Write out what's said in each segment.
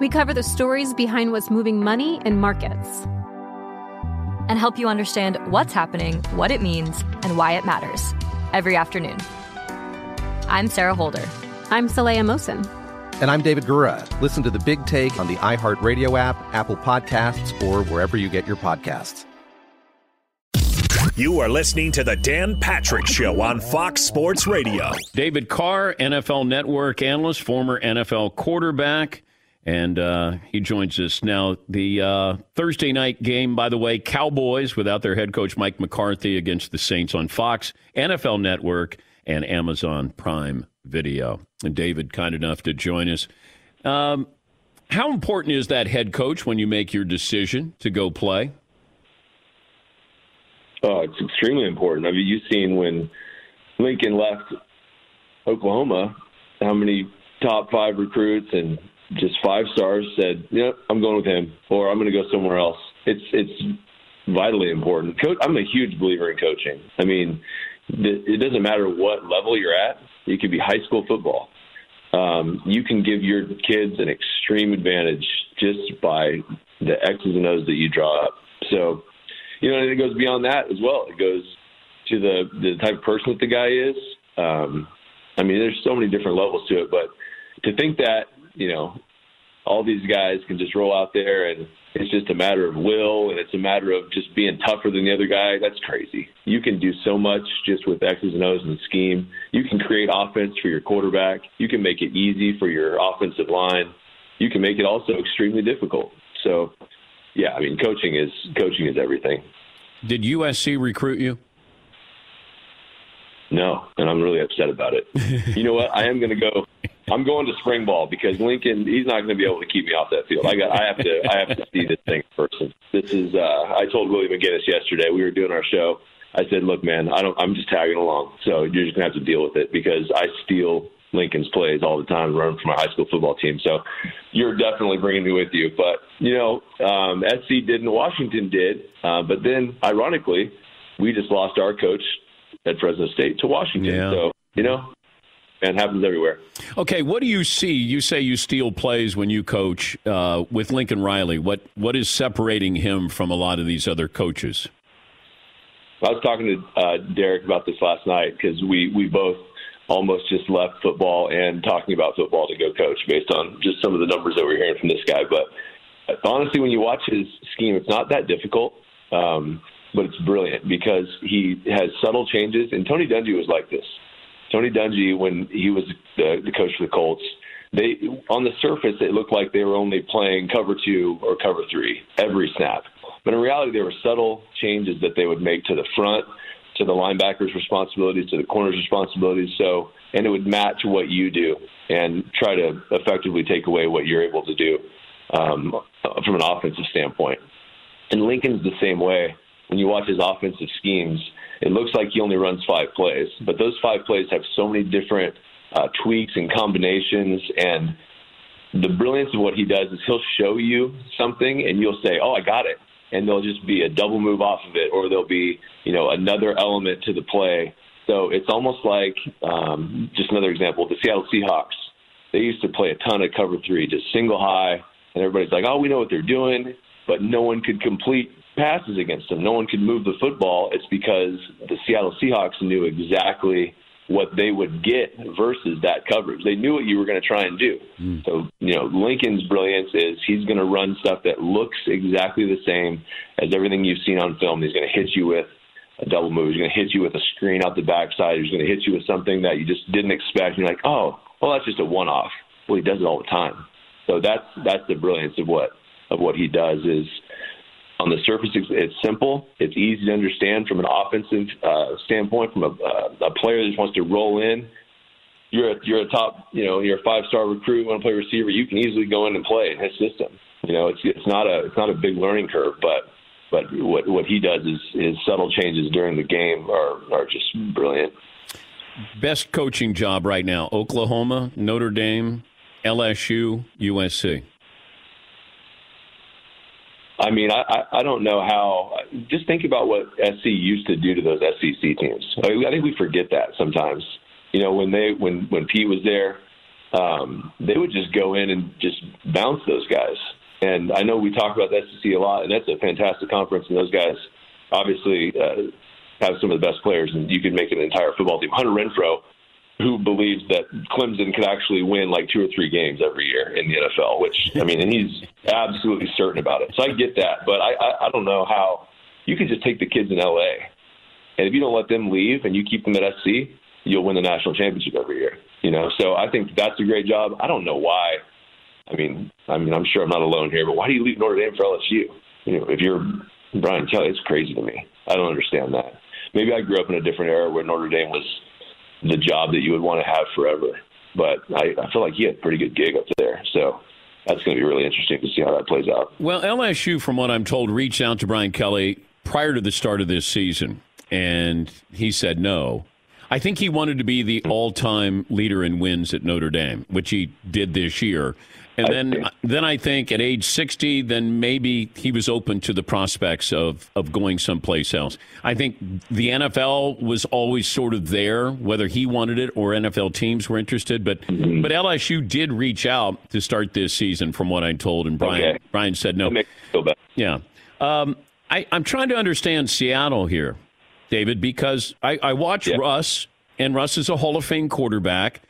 We cover the stories behind what's moving money and markets and help you understand what's happening, what it means, and why it matters every afternoon. I'm Sarah Holder. I'm Saleha Mohsin. And I'm David Gura. Listen to the big take on the iHeartRadio app, Apple Podcasts, or wherever you get your podcasts. You are listening to the Dan Patrick Show on Fox Sports Radio. David Carr, NFL Network analyst, former NFL quarterback. And uh, he joins us now. The uh, Thursday night game, by the way, Cowboys without their head coach Mike McCarthy against the Saints on Fox, NFL Network, and Amazon Prime Video. And David, kind enough to join us. Um, how important is that head coach when you make your decision to go play? Oh, it's extremely important. I mean, you've seen when Lincoln left Oklahoma, how many top five recruits and just five stars said, "Yeah, I'm going with him," or "I'm going to go somewhere else." It's it's vitally important. Coach, I'm a huge believer in coaching. I mean, it doesn't matter what level you're at. It could be high school football. Um, you can give your kids an extreme advantage just by the X's and O's that you draw up. So, you know, and it goes beyond that as well. It goes to the the type of person that the guy is. Um, I mean, there's so many different levels to it, but to think that you know, all these guys can just roll out there and it's just a matter of will and it's a matter of just being tougher than the other guy. That's crazy. You can do so much just with X's and O's and scheme. You can create offense for your quarterback. You can make it easy for your offensive line. You can make it also extremely difficult. So, yeah, I mean, coaching is coaching is everything. Did USC recruit you? No, and I'm really upset about it. you know what? I am going to go. I'm going to spring ball because Lincoln. He's not going to be able to keep me off that field. I got. I have to. I have to see this thing in person. This is. Uh, I told Willie McGinest yesterday. We were doing our show. I said, "Look, man, I don't. I'm just tagging along. So you're just going to have to deal with it because I steal Lincoln's plays all the time, running for my high school football team. So you're definitely bringing me with you. But you know, um, SC didn't. Washington did. Uh, but then, ironically, we just lost our coach at Fresno State to Washington. Yeah. So, you know, and happens everywhere. Okay, what do you see? You say you steal plays when you coach uh, with Lincoln Riley. What what is separating him from a lot of these other coaches? I was talking to uh, Derek about this last night because we we both almost just left football and talking about football to go coach based on just some of the numbers that we're hearing from this guy. But honestly, when you watch his scheme, it's not that difficult. Um, but it's brilliant because he has subtle changes. And Tony Dungy was like this. Tony Dungy, when he was the, the coach for the Colts, they on the surface it looked like they were only playing cover two or cover three every snap. But in reality, there were subtle changes that they would make to the front, to the linebackers' responsibilities, to the corners' responsibilities. So, and it would match what you do and try to effectively take away what you're able to do um, from an offensive standpoint. And Lincoln's the same way when you watch his offensive schemes, it looks like he only runs five plays, but those five plays have so many different uh, tweaks and combinations, and the brilliance of what he does is he'll show you something and you'll say, "Oh, I got it," and there'll just be a double move off of it, or there'll be you know another element to the play. So it's almost like um, just another example. The Seattle Seahawks, they used to play a ton of cover three, just single high, and everybody's like, "Oh, we know what they're doing," but no one could complete passes against them. No one could move the football. It's because the Seattle Seahawks knew exactly what they would get versus that coverage. They knew what you were going to try and do. Mm. So, you know, Lincoln's brilliance is he's going to run stuff that looks exactly the same as everything you've seen on film. He's going to hit you with a double move. He's going to hit you with a screen out the backside. He's going to hit you with something that you just didn't expect. You're like, oh, well, that's just a one-off. Well, he does it all the time. So that's that's the brilliance of what of what he does is on the surface, it's simple. It's easy to understand from an offensive uh, standpoint. From a, uh, a player that just wants to roll in, you're a, you're a top, you know, you're a five star recruit, want to play receiver. You can easily go in and play in his system. You know, it's it's not a it's not a big learning curve, but but what what he does is is subtle changes during the game are are just brilliant. Best coaching job right now: Oklahoma, Notre Dame, LSU, USC. I mean, I, I don't know how. Just think about what SC used to do to those SEC teams. I, mean, I think we forget that sometimes. You know, when they when when Pete was there, um, they would just go in and just bounce those guys. And I know we talk about the SEC a lot, and that's a fantastic conference. And those guys obviously uh, have some of the best players, and you could make an entire football team. Hunter Renfrow who believes that Clemson could actually win like two or three games every year in the NFL, which I mean, and he's absolutely certain about it. So I get that, but I, I, I don't know how you can just take the kids in LA, and if you don't let them leave and you keep them at SC, you'll win the national championship every year. You know, so I think that's a great job. I don't know why. I mean, I mean, I'm sure I'm not alone here, but why do you leave Notre Dame for LSU? You know, if you're Brian Kelly, it's crazy to me. I don't understand that. Maybe I grew up in a different era where Notre Dame was the job that you would want to have forever. But I, I feel like he had a pretty good gig up there. So that's going to be really interesting to see how that plays out. Well, LSU, from what I'm told, reached out to Brian Kelly prior to the start of this season, and he said no. I think he wanted to be the all time leader in wins at Notre Dame, which he did this year. And then, then I think at age 60, then maybe he was open to the prospects of, of going someplace else. I think the NFL was always sort of there, whether he wanted it or NFL teams were interested. But mm-hmm. but LSU did reach out to start this season, from what I'm told. And Brian okay. Brian said no. Yeah, um, I, I'm trying to understand Seattle here, David, because I, I watch yeah. Russ, and Russ is a Hall of Fame quarterback.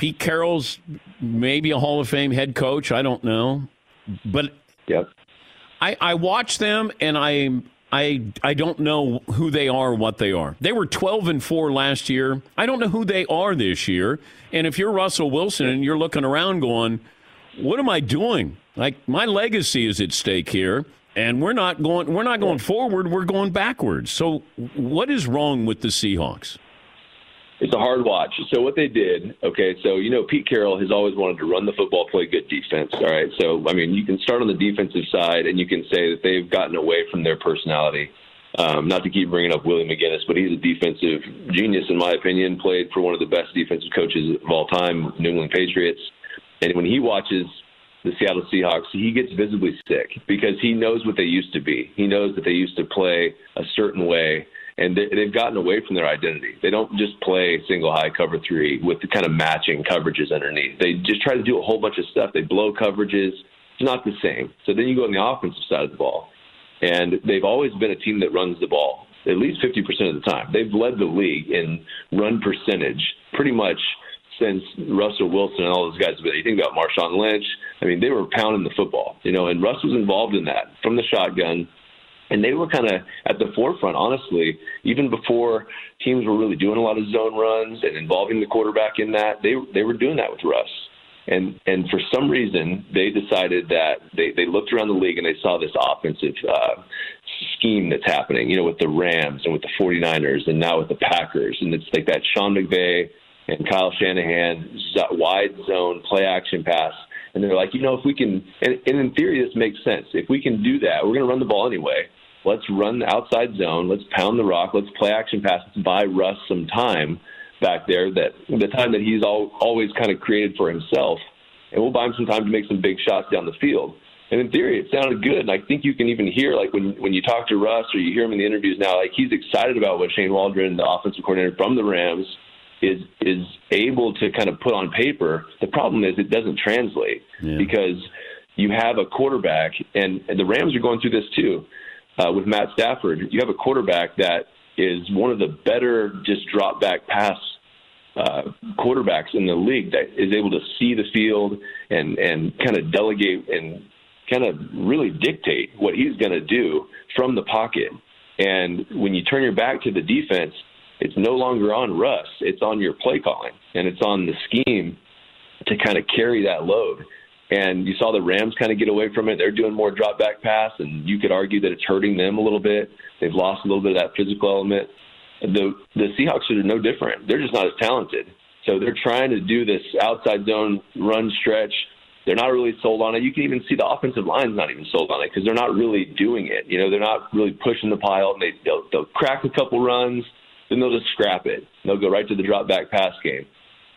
Pete Carroll's maybe a Hall of Fame head coach. I don't know, but yep. I, I watch them and I I I don't know who they are, what they are. They were 12 and 4 last year. I don't know who they are this year. And if you're Russell Wilson and you're looking around going, "What am I doing? Like my legacy is at stake here." And we're not going we're not going forward, we're going backwards. So what is wrong with the Seahawks? It's a hard watch. So what they did, okay, so you know Pete Carroll has always wanted to run the football, play good defense. All right, so I mean you can start on the defensive side, and you can say that they've gotten away from their personality. Um, not to keep bringing up Willie McGinest, but he's a defensive genius in my opinion. Played for one of the best defensive coaches of all time, New England Patriots. And when he watches the Seattle Seahawks, he gets visibly sick because he knows what they used to be. He knows that they used to play a certain way and they, they've gotten away from their identity. They don't just play single high cover three with the kind of matching coverages underneath. They just try to do a whole bunch of stuff. They blow coverages. It's not the same. So then you go on the offensive side of the ball, and they've always been a team that runs the ball at least 50% of the time. They've led the league in run percentage pretty much since Russell Wilson and all those guys. But you think about Marshawn Lynch. I mean, they were pounding the football, you know, and Russ was involved in that from the shotgun and they were kind of at the forefront, honestly, even before teams were really doing a lot of zone runs and involving the quarterback in that. They they were doing that with Russ, and and for some reason they decided that they they looked around the league and they saw this offensive uh, scheme that's happening, you know, with the Rams and with the 49ers and now with the Packers, and it's like that Sean McVay and Kyle Shanahan wide zone play action pass. And they're like, you know, if we can, and, and in theory, this makes sense. If we can do that, we're going to run the ball anyway Let's run the outside zone. Let's pound the rock. Let's play action passes. Buy Russ some time back there. That the time that he's all, always kind of created for himself. and we'll buy him some time to make some big shots down the field. And in theory, it sounded good. And I think you can even hear, like when when you talk to Russ or you hear him in the interviews now, like he's excited about what Shane Waldron, the offensive coordinator from the Rams, is is able to kind of put on paper. The problem is it doesn't translate yeah. because you have a quarterback, and, and the Rams are going through this too uh, with Matt Stafford. You have a quarterback that is one of the better just drop back pass uh, quarterbacks in the league that is able to see the field and and kind of delegate and kind of really dictate what he's going to do from the pocket. And when you turn your back to the defense, it's no longer on Russ. It's on your play calling and it's on the scheme to kind of carry that load. And you saw the Rams kind of get away from it. They're doing more drop back pass, and you could argue that it's hurting them a little bit. They've lost a little bit of that physical element. The the Seahawks are no different. They're just not as talented. So they're trying to do this outside zone run stretch. They're not really sold on it. You can even see the offensive line's not even sold on it because they're not really doing it. You know, they're not really pushing the pile. And they they'll, they'll crack a couple runs, then they'll just scrap it. They'll go right to the drop back pass game.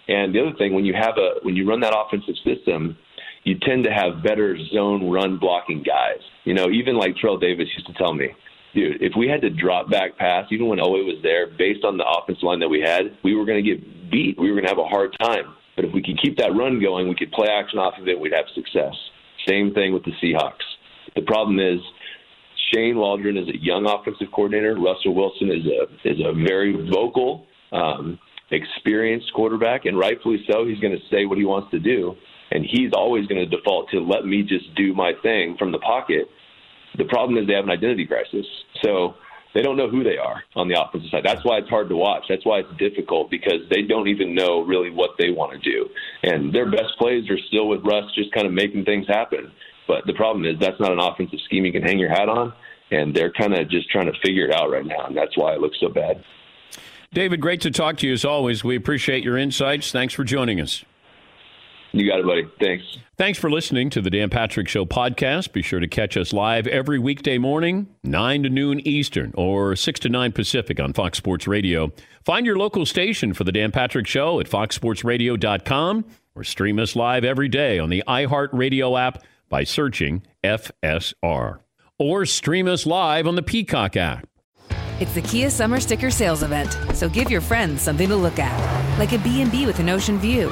And the other thing, when you have a when you run that offensive system, you tend to have better zone run blocking guys. You know, even like Terrell Davis used to tell me, dude, if we had to drop back pass, even when Elway was there, based on the offensive line that we had, we were going to get beat. We were going to have a hard time. But if we could keep that run going, we could play action off of it, we'd have success. Same thing with the Seahawks. The problem is Shane Waldron is a young offensive coordinator. Russell Wilson is a is a very vocal, um, experienced quarterback, and rightfully so. He's going to say what he wants to do and he's always going to default to let me just do my thing from the pocket. The problem is they have an identity crisis. So they don't know who they are on the offensive side. That's why it's hard to watch. That's why it's difficult because they don't even know really what they want to do. And their best plays are still with Russ just kind of making things happen. But the problem is that's not an offensive scheme you can hang your hat on. And they're kind of just trying to figure it out right now. And that's why it looks so bad. David, great to talk to you as always. We appreciate your insights. Thanks for joining us. You got it, buddy. Thanks. Thanks for listening to the Dan Patrick Show podcast. Be sure to catch us live every weekday morning, 9 to noon Eastern or 6 to 9 Pacific on Fox Sports Radio. Find your local station for the Dan Patrick Show at foxsportsradio.com or stream us live every day on the iHeartRadio app by searching FSR. Or stream us live on the Peacock app. It's the Kia Summer Sticker Sales Event, so give your friends something to look at, like a B&B with an ocean view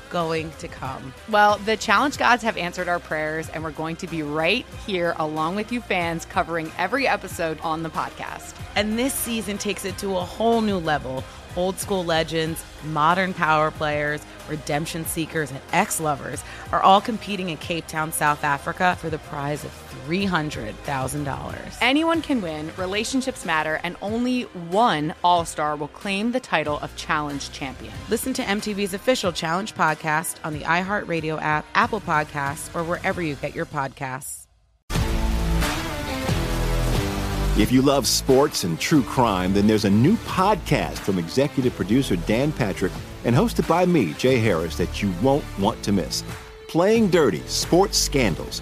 going to come. Well, the challenge gods have answered our prayers, and we're going to be right here along with you fans covering every episode on the podcast. And this season takes it to a whole new level old school legends, modern power players, redemption seekers, and ex lovers are all competing in Cape Town, South Africa for the prize of $300,000. Anyone can win, relationships matter, and only one All Star will claim the title of Challenge Champion. Listen to MTV's official Challenge podcast on the iHeartRadio app, Apple Podcasts, or wherever you get your podcasts. If you love sports and true crime, then there's a new podcast from executive producer Dan Patrick and hosted by me, Jay Harris, that you won't want to miss. Playing Dirty Sports Scandals.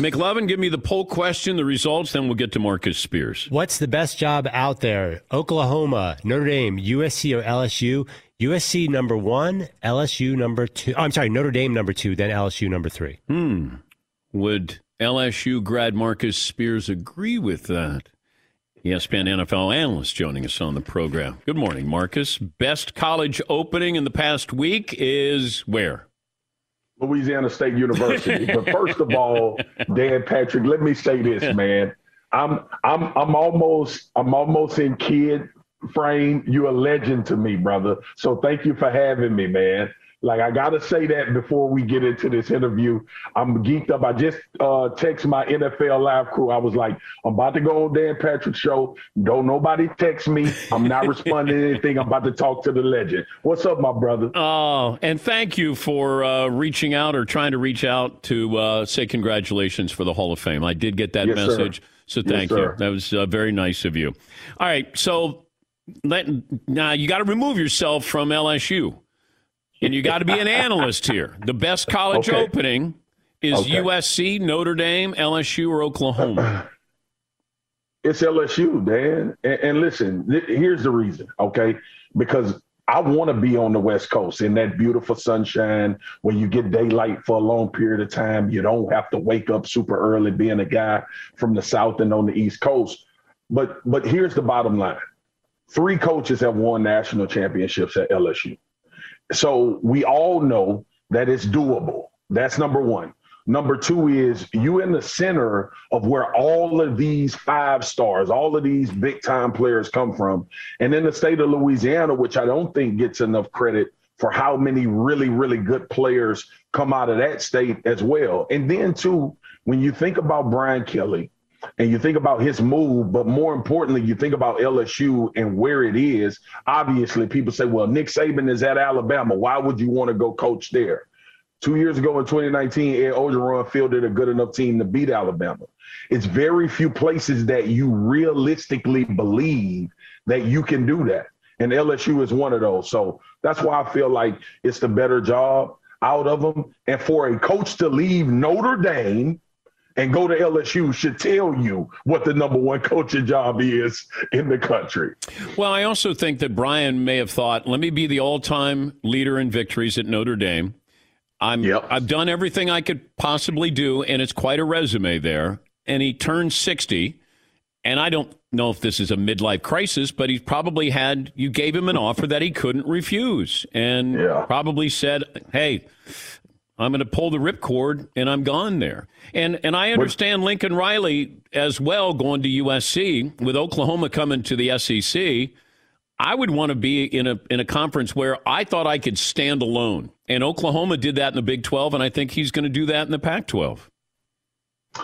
McLovin, give me the poll question, the results, then we'll get to Marcus Spears. What's the best job out there? Oklahoma, Notre Dame, USC, or LSU? USC number one, LSU number two. Oh, I'm sorry, Notre Dame number two, then LSU number three. Hmm. Would LSU grad Marcus Spears agree with that? ESPN NFL analyst joining us on the program. Good morning, Marcus. Best college opening in the past week is where? Louisiana State University. but first of all, Dan Patrick, let me say this, man. I'm I'm I'm almost I'm almost in kid frame. You're a legend to me, brother. So thank you for having me, man. Like I gotta say that before we get into this interview. I'm geeked up. I just uh text my NFL live crew. I was like, I'm about to go on Dan Patrick show. Don't nobody text me. I'm not responding to anything. I'm about to talk to the legend. What's up, my brother? Oh, and thank you for uh, reaching out or trying to reach out to uh, say congratulations for the Hall of Fame. I did get that yes, message. Sir. So thank yes, you. That was uh, very nice of you. All right, so let, now you got to remove yourself from LSU and you got to be an analyst here. The best college okay. opening is okay. USC, Notre Dame, LSU, or Oklahoma. It's LSU, Dan. And, and listen, th- here's the reason, okay? Because I want to be on the West Coast in that beautiful sunshine where you get daylight for a long period of time. You don't have to wake up super early being a guy from the South and on the East Coast. But but here's the bottom line. Three coaches have won national championships at LSU. So we all know that it's doable. That's number one. Number two is you in the center of where all of these five stars, all of these big time players come from. And in the state of Louisiana, which I don't think gets enough credit for how many really, really good players come out of that state as well. And then, too, when you think about Brian Kelly, and you think about his move, but more importantly, you think about LSU and where it is. Obviously, people say, well, Nick Saban is at Alabama. Why would you want to go coach there? Two years ago in 2019, Ed Orgeron fielded a good enough team to beat Alabama. It's very few places that you realistically believe that you can do that. And LSU is one of those. So that's why I feel like it's the better job out of them. And for a coach to leave Notre Dame, and go to LSU should tell you what the number one coaching job is in the country. Well, I also think that Brian may have thought, let me be the all time leader in victories at Notre Dame. I'm yep. I've done everything I could possibly do, and it's quite a resume there. And he turned 60, and I don't know if this is a midlife crisis, but he's probably had you gave him an offer that he couldn't refuse, and yeah. probably said, "Hey, I'm going to pull the ripcord and I'm gone there. And and I understand Lincoln Riley as well going to USC with Oklahoma coming to the SEC. I would want to be in a in a conference where I thought I could stand alone. And Oklahoma did that in the Big 12 and I think he's going to do that in the Pac 12.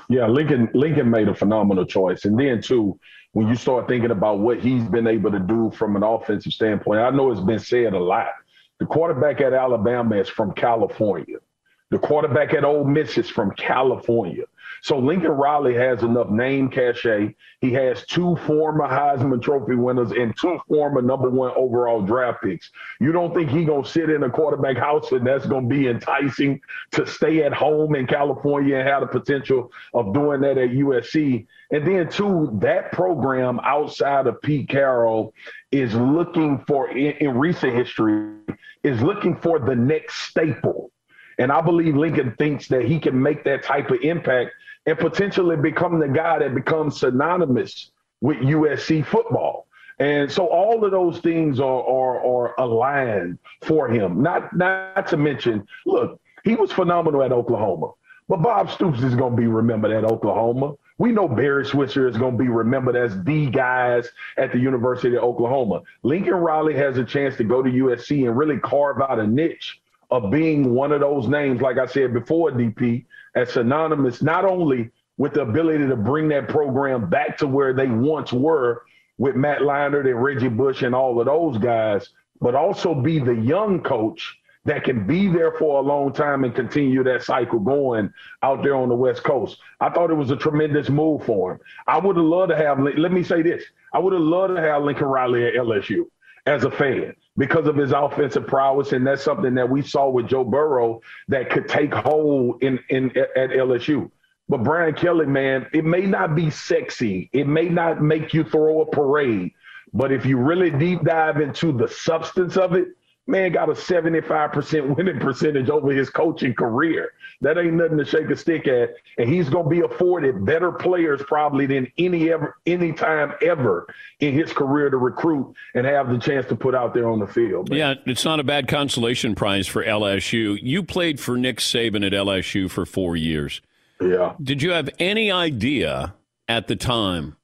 Yeah, Lincoln Lincoln made a phenomenal choice. And then too, when you start thinking about what he's been able to do from an offensive standpoint, I know it's been said a lot. The quarterback at Alabama is from California. The quarterback at Ole Miss is from California. So Lincoln Riley has enough name cachet. He has two former Heisman Trophy winners and two former number one overall draft picks. You don't think he gonna sit in a quarterback house and that's gonna be enticing to stay at home in California and have the potential of doing that at USC? And then two, that program outside of Pete Carroll is looking for in, in recent history is looking for the next staple. And I believe Lincoln thinks that he can make that type of impact and potentially become the guy that becomes synonymous with USC football. And so all of those things are, are, are aligned for him. Not, not to mention, look, he was phenomenal at Oklahoma. But Bob Stoops is going to be remembered at Oklahoma. We know Barry Switzer is going to be remembered as the guys at the University of Oklahoma. Lincoln Riley has a chance to go to USC and really carve out a niche of being one of those names, like I said before, DP, as synonymous not only with the ability to bring that program back to where they once were with Matt Leinart and Reggie Bush and all of those guys, but also be the young coach that can be there for a long time and continue that cycle going out there on the West Coast. I thought it was a tremendous move for him. I would have loved to have, let me say this, I would have loved to have Lincoln Riley at LSU as a fan because of his offensive prowess. And that's something that we saw with Joe Burrow that could take hold in, in at LSU. But Brian Kelly, man, it may not be sexy. It may not make you throw a parade. But if you really deep dive into the substance of it, man got a 75% winning percentage over his coaching career. That ain't nothing to shake a stick at. And he's going to be afforded better players probably than any ever, any time ever in his career to recruit and have the chance to put out there on the field. Man. Yeah, it's not a bad consolation prize for LSU. You played for Nick Saban at LSU for four years. Yeah. Did you have any idea at the time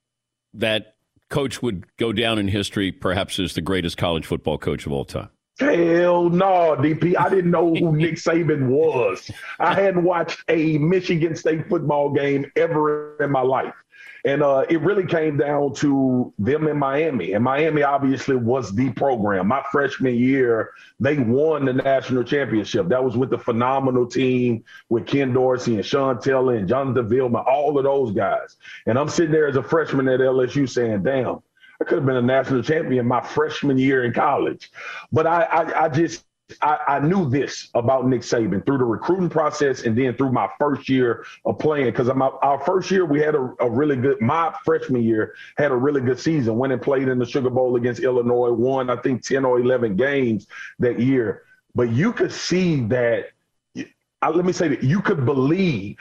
that coach would go down in history perhaps as the greatest college football coach of all time? Hell no, DP. I didn't know who Nick Saban was. I hadn't watched a Michigan State football game ever in my life. And uh, it really came down to them in Miami. And Miami obviously was the program. My freshman year, they won the national championship. That was with the phenomenal team with Ken Dorsey and Sean Taylor and Jonathan Vilma, all of those guys. And I'm sitting there as a freshman at LSU saying, damn, I could have been a national champion my freshman year in college. But I, I, I just, I, I, knew this about Nick Saban through the recruiting process and then through my first year of playing. Because our first year, we had a, a, really good, my freshman year had a really good season. Went and played in the Sugar Bowl against Illinois, won, I think, 10 or 11 games that year. But you could see that, I, let me say that you could believe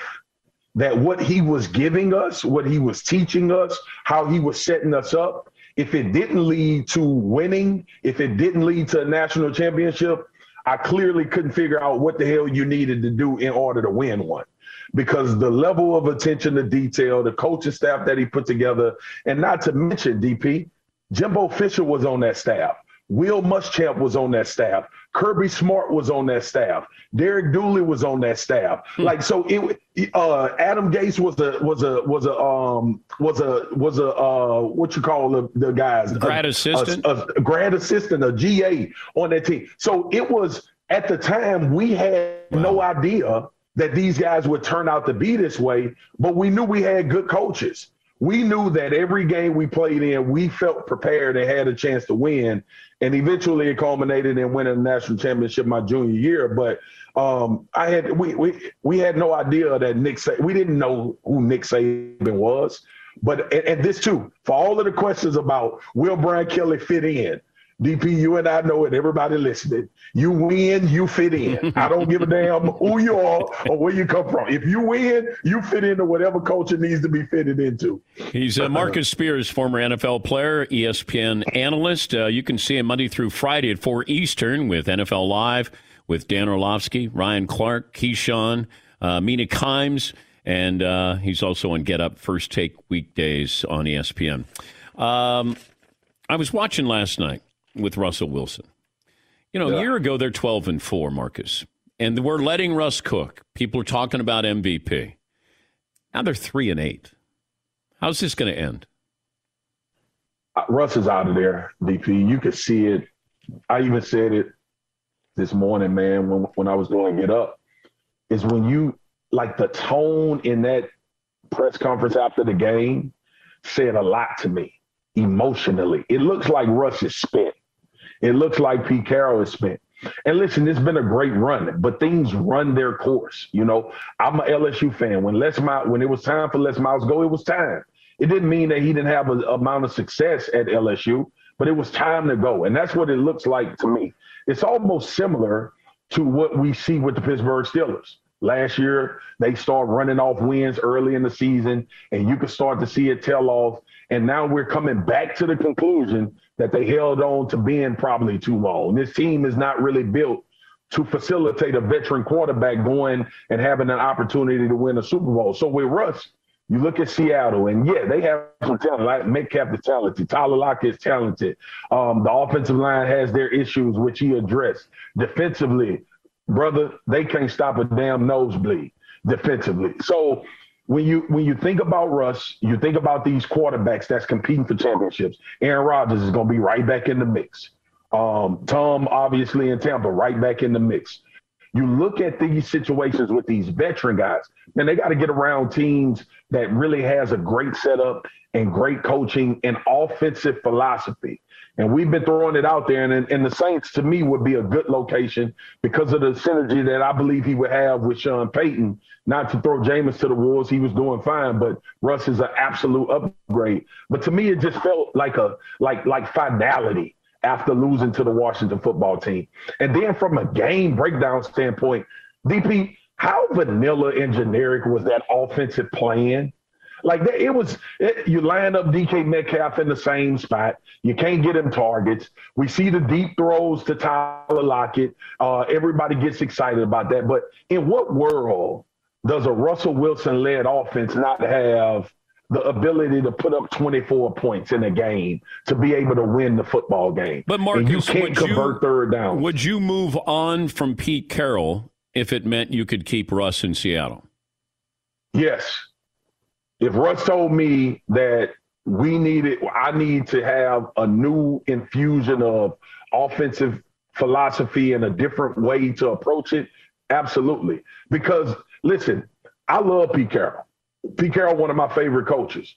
that what he was giving us, what he was teaching us, how he was setting us up, if it didn't lead to winning, if it didn't lead to a national championship, I clearly couldn't figure out what the hell you needed to do in order to win one. Because the level of attention to detail, the coaching staff that he put together, and not to mention DP, Jimbo Fisher was on that staff. Will Muschamp was on that staff. Kirby Smart was on that staff. Derek Dooley was on that staff. Hmm. Like so, it uh, Adam Gase was a was a was a um was a was a uh, what you call the, the guys grad a, assistant a, a, grad assistant a GA on that team. So it was at the time we had wow. no idea that these guys would turn out to be this way, but we knew we had good coaches we knew that every game we played in, we felt prepared and had a chance to win. And eventually it culminated in winning the national championship my junior year. But um, I had we we we had no idea that Nick we didn't know who Nick Saban was. But and, and this too, for all of the questions about will Brian Kelly fit in, DP, you and I know it. Everybody listening, you win, you fit in. I don't give a damn who you are or where you come from. If you win, you fit into whatever culture needs to be fitted into. He's uh, Marcus Spears, former NFL player, ESPN analyst. Uh, you can see him Monday through Friday at 4 Eastern with NFL Live with Dan Orlovsky, Ryan Clark, Keyshawn, uh, Mina Kimes, and uh, he's also on Get Up First Take weekdays on ESPN. Um, I was watching last night with Russell Wilson. You know, yeah. a year ago they're 12 and 4, Marcus. And we're letting Russ cook. People are talking about MVP. Now they're 3 and 8. How's this going to end? Uh, Russ is out of there, DP. You could see it. I even said it this morning, man, when, when I was going to get up, is when you like the tone in that press conference after the game said a lot to me emotionally. It looks like Russ is spent. It looks like Pete Carroll is spent. And listen, it's been a great run, but things run their course. You know, I'm an LSU fan. When Les Miles, when it was time for Les Miles go, it was time. It didn't mean that he didn't have an amount of success at LSU, but it was time to go. And that's what it looks like to me. It's almost similar to what we see with the Pittsburgh Steelers. Last year, they start running off wins early in the season, and you can start to see it tail off. And now we're coming back to the conclusion that they held on to being probably too long. This team is not really built to facilitate a veteran quarterback going and having an opportunity to win a Super Bowl. So with Russ, you look at Seattle, and yeah, they have some talent. Like Metcalf is talented. Tyler Lockett is talented. Um, the offensive line has their issues, which he addressed. Defensively, brother, they can't stop a damn nosebleed defensively. So when you when you think about Russ, you think about these quarterbacks that's competing for championships. Aaron Rodgers is going to be right back in the mix. Um, Tom, obviously in Tampa, right back in the mix. You look at these situations with these veteran guys, and they got to get around teams that really has a great setup and great coaching and offensive philosophy. And we've been throwing it out there, and, and the Saints to me would be a good location because of the synergy that I believe he would have with Sean Payton. Not to throw Jameis to the wolves, he was doing fine, but Russ is an absolute upgrade. But to me, it just felt like a like like finality after losing to the Washington football team. And then from a game breakdown standpoint, DP, how vanilla and generic was that offensive plan? Like it was, it, you line up DK Metcalf in the same spot. You can't get him targets. We see the deep throws to Tyler Lockett. Uh, everybody gets excited about that. But in what world does a Russell Wilson led offense not have the ability to put up 24 points in a game to be able to win the football game. But Marcus, and you can't convert you, third down. Would you move on from Pete Carroll if it meant you could keep Russ in Seattle? Yes. If Russ told me that we needed, I need to have a new infusion of offensive philosophy and a different way to approach it, absolutely. Because listen, I love Pete Carroll. Pete Carroll, one of my favorite coaches.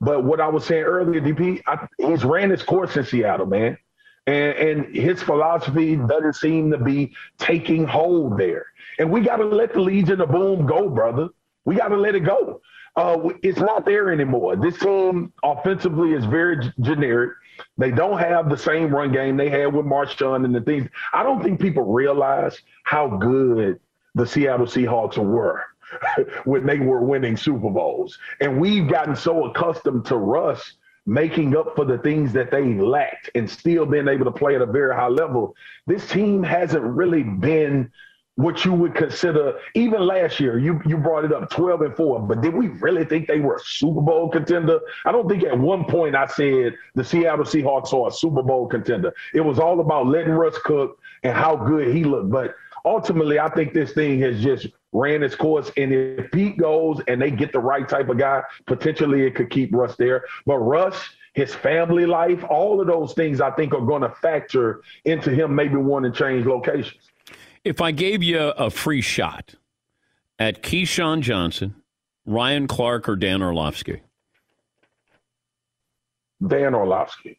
But what I was saying earlier, DP, I, he's ran his course in Seattle, man. And, and his philosophy doesn't seem to be taking hold there. And we got to let the Legion of Boom go, brother. We got to let it go. Uh, it's not there anymore. This team offensively is very g- generic. They don't have the same run game they had with Marshawn and the things. I don't think people realize how good the Seattle Seahawks were when they were winning Super Bowls. And we've gotten so accustomed to Russ making up for the things that they lacked and still being able to play at a very high level. This team hasn't really been what you would consider even last year you you brought it up 12 and 4 but did we really think they were a super bowl contender i don't think at one point i said the seattle seahawks are a super bowl contender it was all about letting russ cook and how good he looked but ultimately i think this thing has just ran its course. And if Pete goes and they get the right type of guy, potentially it could keep Russ there. But Russ, his family life, all of those things I think are going to factor into him maybe wanting to change locations. If I gave you a free shot at Keyshawn Johnson, Ryan Clark, or Dan Orlovsky? Dan Orlovsky.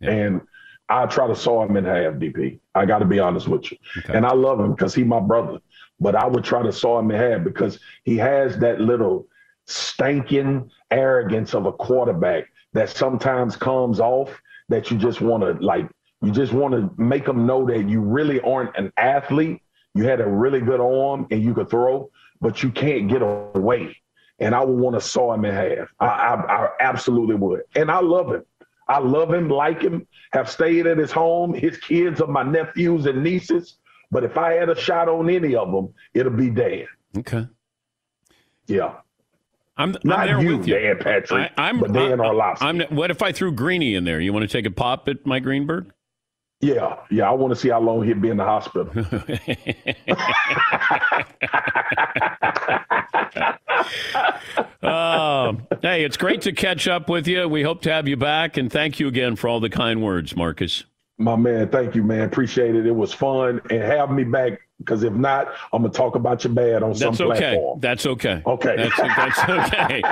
Yeah. And I try to saw him in half, DP. I got to be honest with you. Okay. And I love him because he's my brother but I would try to saw him in half because he has that little stinking arrogance of a quarterback that sometimes comes off that you just want to like you just want to make them know that you really aren't an athlete. You had a really good arm and you could throw, but you can't get away. And I would want to saw him in half. I, I, I absolutely would. And I love him. I love him, like him, have stayed at his home. His kids are my nephews and nieces. But if I had a shot on any of them, it'll be Dan. Okay. Yeah. I'm not I'm you, with you, Dan Patrick, I, am but Dan Orlovsky. I'm, what if I threw Greeny in there? You want to take a pop at Mike Greenberg? Yeah, yeah. I want to see how long he'd be in the hospital. uh, hey, it's great to catch up with you. We hope to have you back, and thank you again for all the kind words, Marcus. My man, thank you, man. Appreciate it. It was fun, and have me back because if not, I'm gonna talk about you bad on that's some okay. platform. That's okay. Okay. That's, that's okay.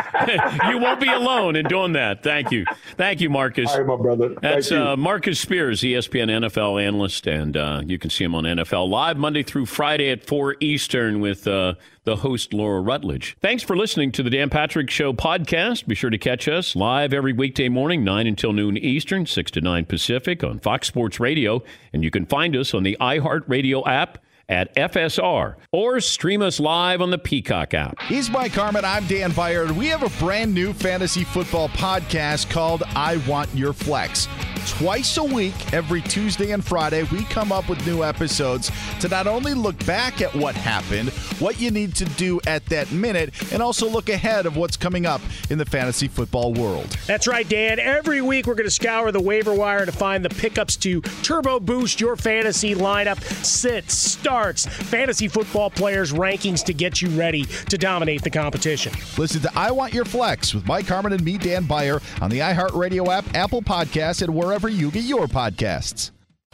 you won't be alone in doing that. Thank you. Thank you, Marcus. All right, my brother. That's uh, Marcus Spears, ESPN NFL analyst, and uh, you can see him on NFL Live Monday through Friday at 4 Eastern with uh, the host, Laura Rutledge. Thanks for listening to the Dan Patrick Show podcast. Be sure to catch us live every weekday morning, 9 until noon Eastern, 6 to 9 Pacific on Fox Sports Radio. And you can find us on the iHeartRadio app at FSR or stream us live on the Peacock app. He's Mike Harmon. I'm Dan Beyer. and We have a brand new fantasy football podcast called I Want Your Flex. Twice a week, every Tuesday and Friday, we come up with new episodes to not only look back at what happened, what you need to do at that minute, and also look ahead of what's coming up in the fantasy football world. That's right, Dan. Every week, we're going to scour the waiver wire to find the pickups to turbo boost your fantasy lineup, sits, starts, fantasy football players' rankings to get you ready to dominate the competition. Listen to I Want Your Flex with Mike Harmon and me, Dan Beyer, on the iHeartRadio app, Apple Podcasts, and wherever you get your podcasts.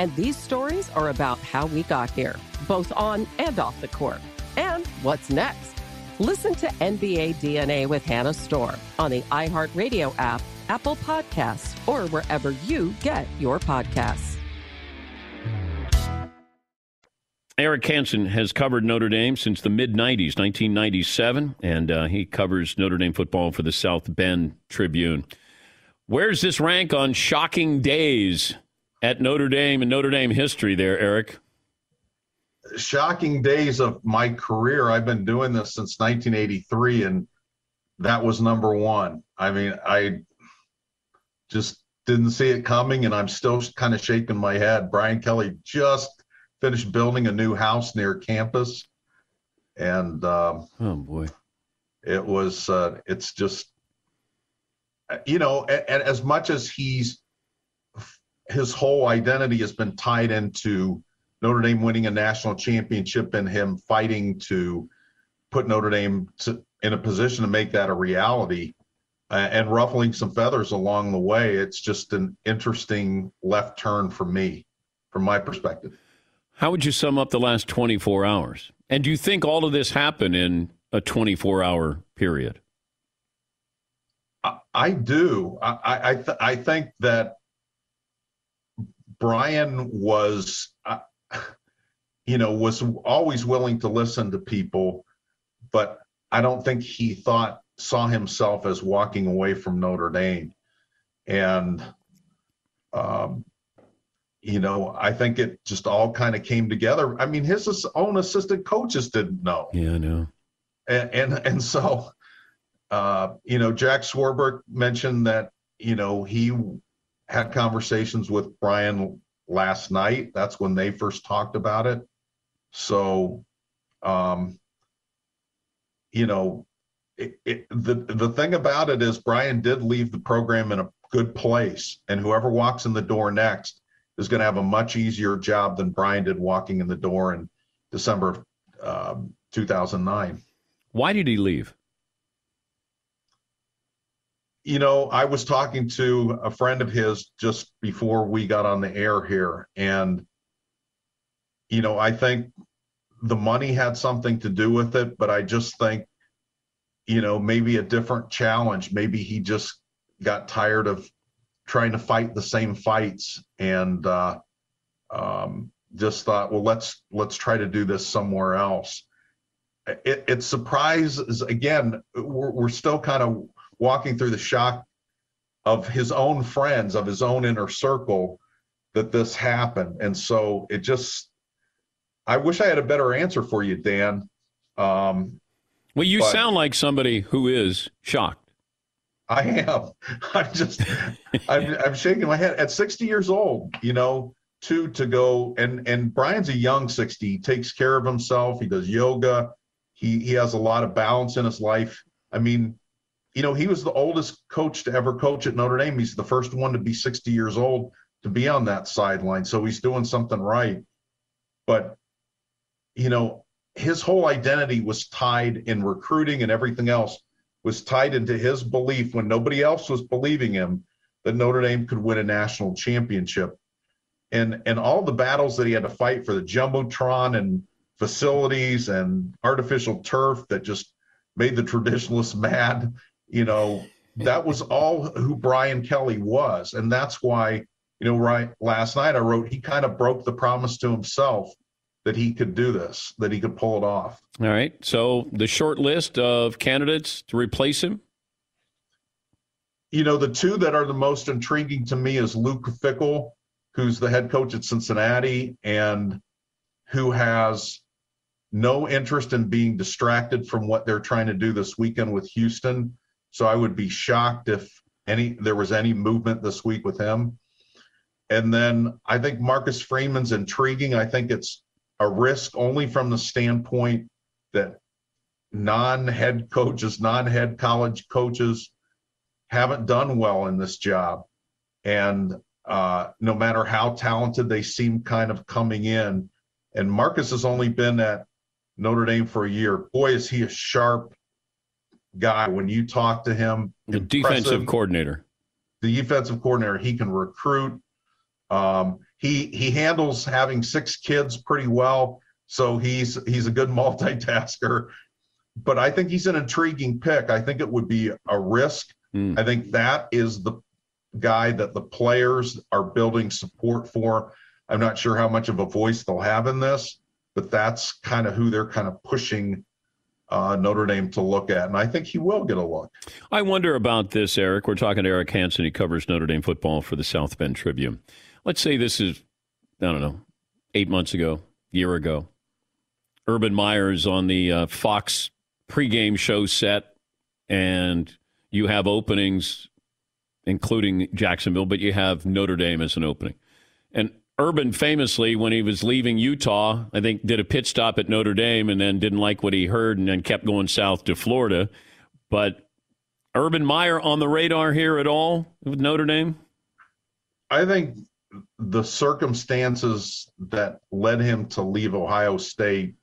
And these stories are about how we got here, both on and off the court. And what's next? Listen to NBA DNA with Hannah Storm on the iHeartRadio app, Apple Podcasts, or wherever you get your podcasts. Eric Hansen has covered Notre Dame since the mid 90s, 1997, and uh, he covers Notre Dame football for the South Bend Tribune. Where's this rank on shocking days at Notre Dame and Notre Dame history there, Eric? Shocking days of my career. I've been doing this since 1983, and that was number one. I mean, I just didn't see it coming, and I'm still kind of shaking my head. Brian Kelly just finished building a new house near campus, and um, oh boy, it was uh, it's just you know, and, and as much as he's his whole identity has been tied into Notre Dame winning a national championship and him fighting to put Notre Dame to, in a position to make that a reality uh, and ruffling some feathers along the way. It's just an interesting left turn for me, from my perspective. How would you sum up the last 24 hours? And do you think all of this happened in a 24 hour period? I, I do. I I, th- I think that Brian was, uh, you know, was always willing to listen to people, but I don't think he thought saw himself as walking away from Notre Dame, and um, you know, I think it just all kind of came together. I mean, his own assistant coaches didn't know. Yeah, I know. And and, and so, uh, you know, Jack Swarbrick mentioned that you know he had conversations with Brian last night. That's when they first talked about it. So, um, you know, it, it, the the thing about it is Brian did leave the program in a good place, and whoever walks in the door next is going to have a much easier job than Brian did walking in the door in December of um, 2009. Why did he leave? You know, I was talking to a friend of his just before we got on the air here, and you know, I think the money had something to do with it, but I just think, you know, maybe a different challenge. Maybe he just got tired of trying to fight the same fights and uh, um, just thought, well, let's let's try to do this somewhere else. It, it surprises again. We're, we're still kind of walking through the shock of his own friends, of his own inner circle, that this happened, and so it just. I wish I had a better answer for you, Dan. Um, well, you sound like somebody who is shocked. I am. I'm just, I'm, I'm shaking my head. At 60 years old, you know, to to go and and Brian's a young 60. He takes care of himself. He does yoga. He he has a lot of balance in his life. I mean, you know, he was the oldest coach to ever coach at Notre Dame. He's the first one to be 60 years old to be on that sideline. So he's doing something right. But you know, his whole identity was tied in recruiting and everything else was tied into his belief when nobody else was believing him that Notre Dame could win a national championship. And and all the battles that he had to fight for the jumbotron and facilities and artificial turf that just made the traditionalists mad, you know, that was all who Brian Kelly was. And that's why, you know, right last night I wrote he kind of broke the promise to himself that he could do this, that he could pull it off. All right. So the short list of candidates to replace him. You know, the two that are the most intriguing to me is Luke Fickell, who's the head coach at Cincinnati and who has no interest in being distracted from what they're trying to do this weekend with Houston. So I would be shocked if any there was any movement this week with him. And then I think Marcus Freeman's intriguing. I think it's a risk only from the standpoint that non-head coaches, non-head college coaches haven't done well in this job. And uh, no matter how talented they seem kind of coming in, and Marcus has only been at Notre Dame for a year. Boy, is he a sharp guy when you talk to him. The defensive coordinator. The defensive coordinator. He can recruit. Um, he he handles having six kids pretty well, so he's he's a good multitasker. But I think he's an intriguing pick. I think it would be a risk. Mm. I think that is the guy that the players are building support for. I'm not sure how much of a voice they'll have in this, but that's kind of who they're kind of pushing uh, Notre Dame to look at, and I think he will get a look. I wonder about this, Eric. We're talking to Eric Hansen. He covers Notre Dame football for the South Bend Tribune let's say this is, I don't know, eight months ago, year ago. Urban Meyer's on the uh, Fox pregame show set, and you have openings, including Jacksonville, but you have Notre Dame as an opening. And Urban famously, when he was leaving Utah, I think did a pit stop at Notre Dame and then didn't like what he heard and then kept going south to Florida. But Urban Meyer on the radar here at all with Notre Dame? I think the circumstances that led him to leave Ohio State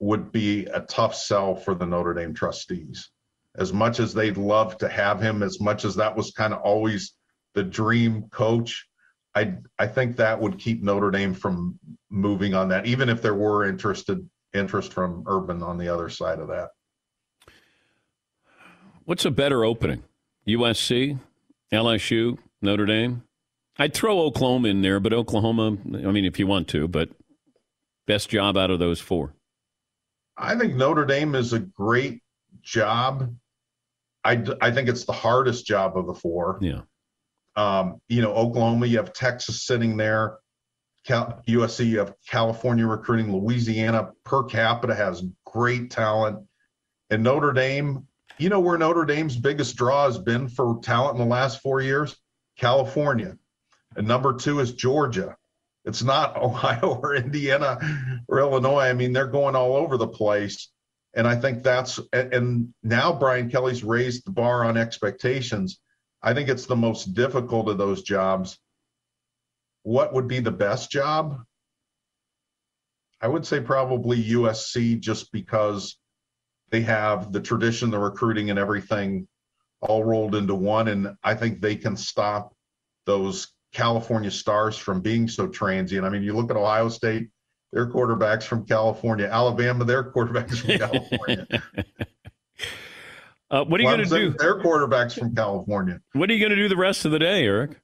would be a tough sell for the Notre Dame trustees. As much as they'd love to have him, as much as that was kind of always the dream coach, I I think that would keep Notre Dame from moving on that, even if there were interested interest from Urban on the other side of that. What's a better opening? USC, LSU, Notre Dame? I'd throw Oklahoma in there, but Oklahoma, I mean, if you want to, but best job out of those four. I think Notre Dame is a great job. I, I think it's the hardest job of the four. Yeah. Um, you know, Oklahoma, you have Texas sitting there. Cal- USC, you have California recruiting. Louisiana per capita has great talent. And Notre Dame, you know where Notre Dame's biggest draw has been for talent in the last four years? California. And number two is Georgia. It's not Ohio or Indiana or Illinois. I mean, they're going all over the place. And I think that's, and now Brian Kelly's raised the bar on expectations. I think it's the most difficult of those jobs. What would be the best job? I would say probably USC just because they have the tradition, the recruiting, and everything all rolled into one. And I think they can stop those California stars from being so transient. I mean, you look at Ohio State, their quarterbacks from California, Alabama, their quarterbacks from California. Uh, what are you going to do? Their quarterbacks from California. What are you going to do the rest of the day, Eric?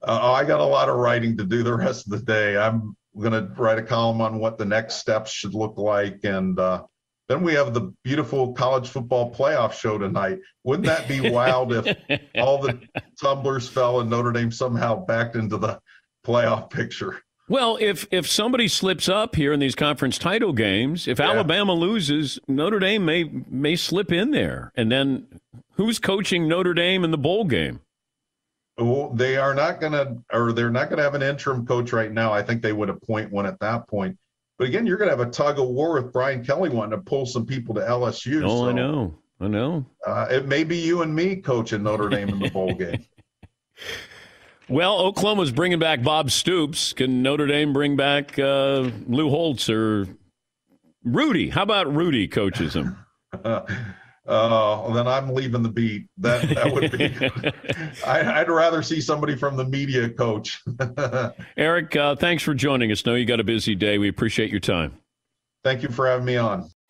Uh, oh, I got a lot of writing to do the rest of the day. I'm going to write a column on what the next steps should look like, and uh, then we have the beautiful college football playoff show tonight. Wouldn't that be wild if all the tumblers fell and Notre Dame somehow backed into the playoff picture? Well, if if somebody slips up here in these conference title games, if yeah. Alabama loses, Notre Dame may may slip in there. And then who's coaching Notre Dame in the bowl game? Well, they are not going to, or they're not going to have an interim coach right now. I think they would appoint one at that point. But again, you're going to have a tug of war with Brian Kelly wanting to pull some people to LSU. Oh, so, I know. I know. Uh, it may be you and me coaching Notre Dame in the bowl game. Well, Oklahoma's bringing back Bob Stoops. Can Notre Dame bring back uh, Lou Holtz or Rudy? How about Rudy coaches him? uh, then I'm leaving the beat. That that would be. I, would rather see somebody from the media coach. Eric, uh, thanks for joining us. Know you got a busy day. We appreciate your time. Thank you for having me on.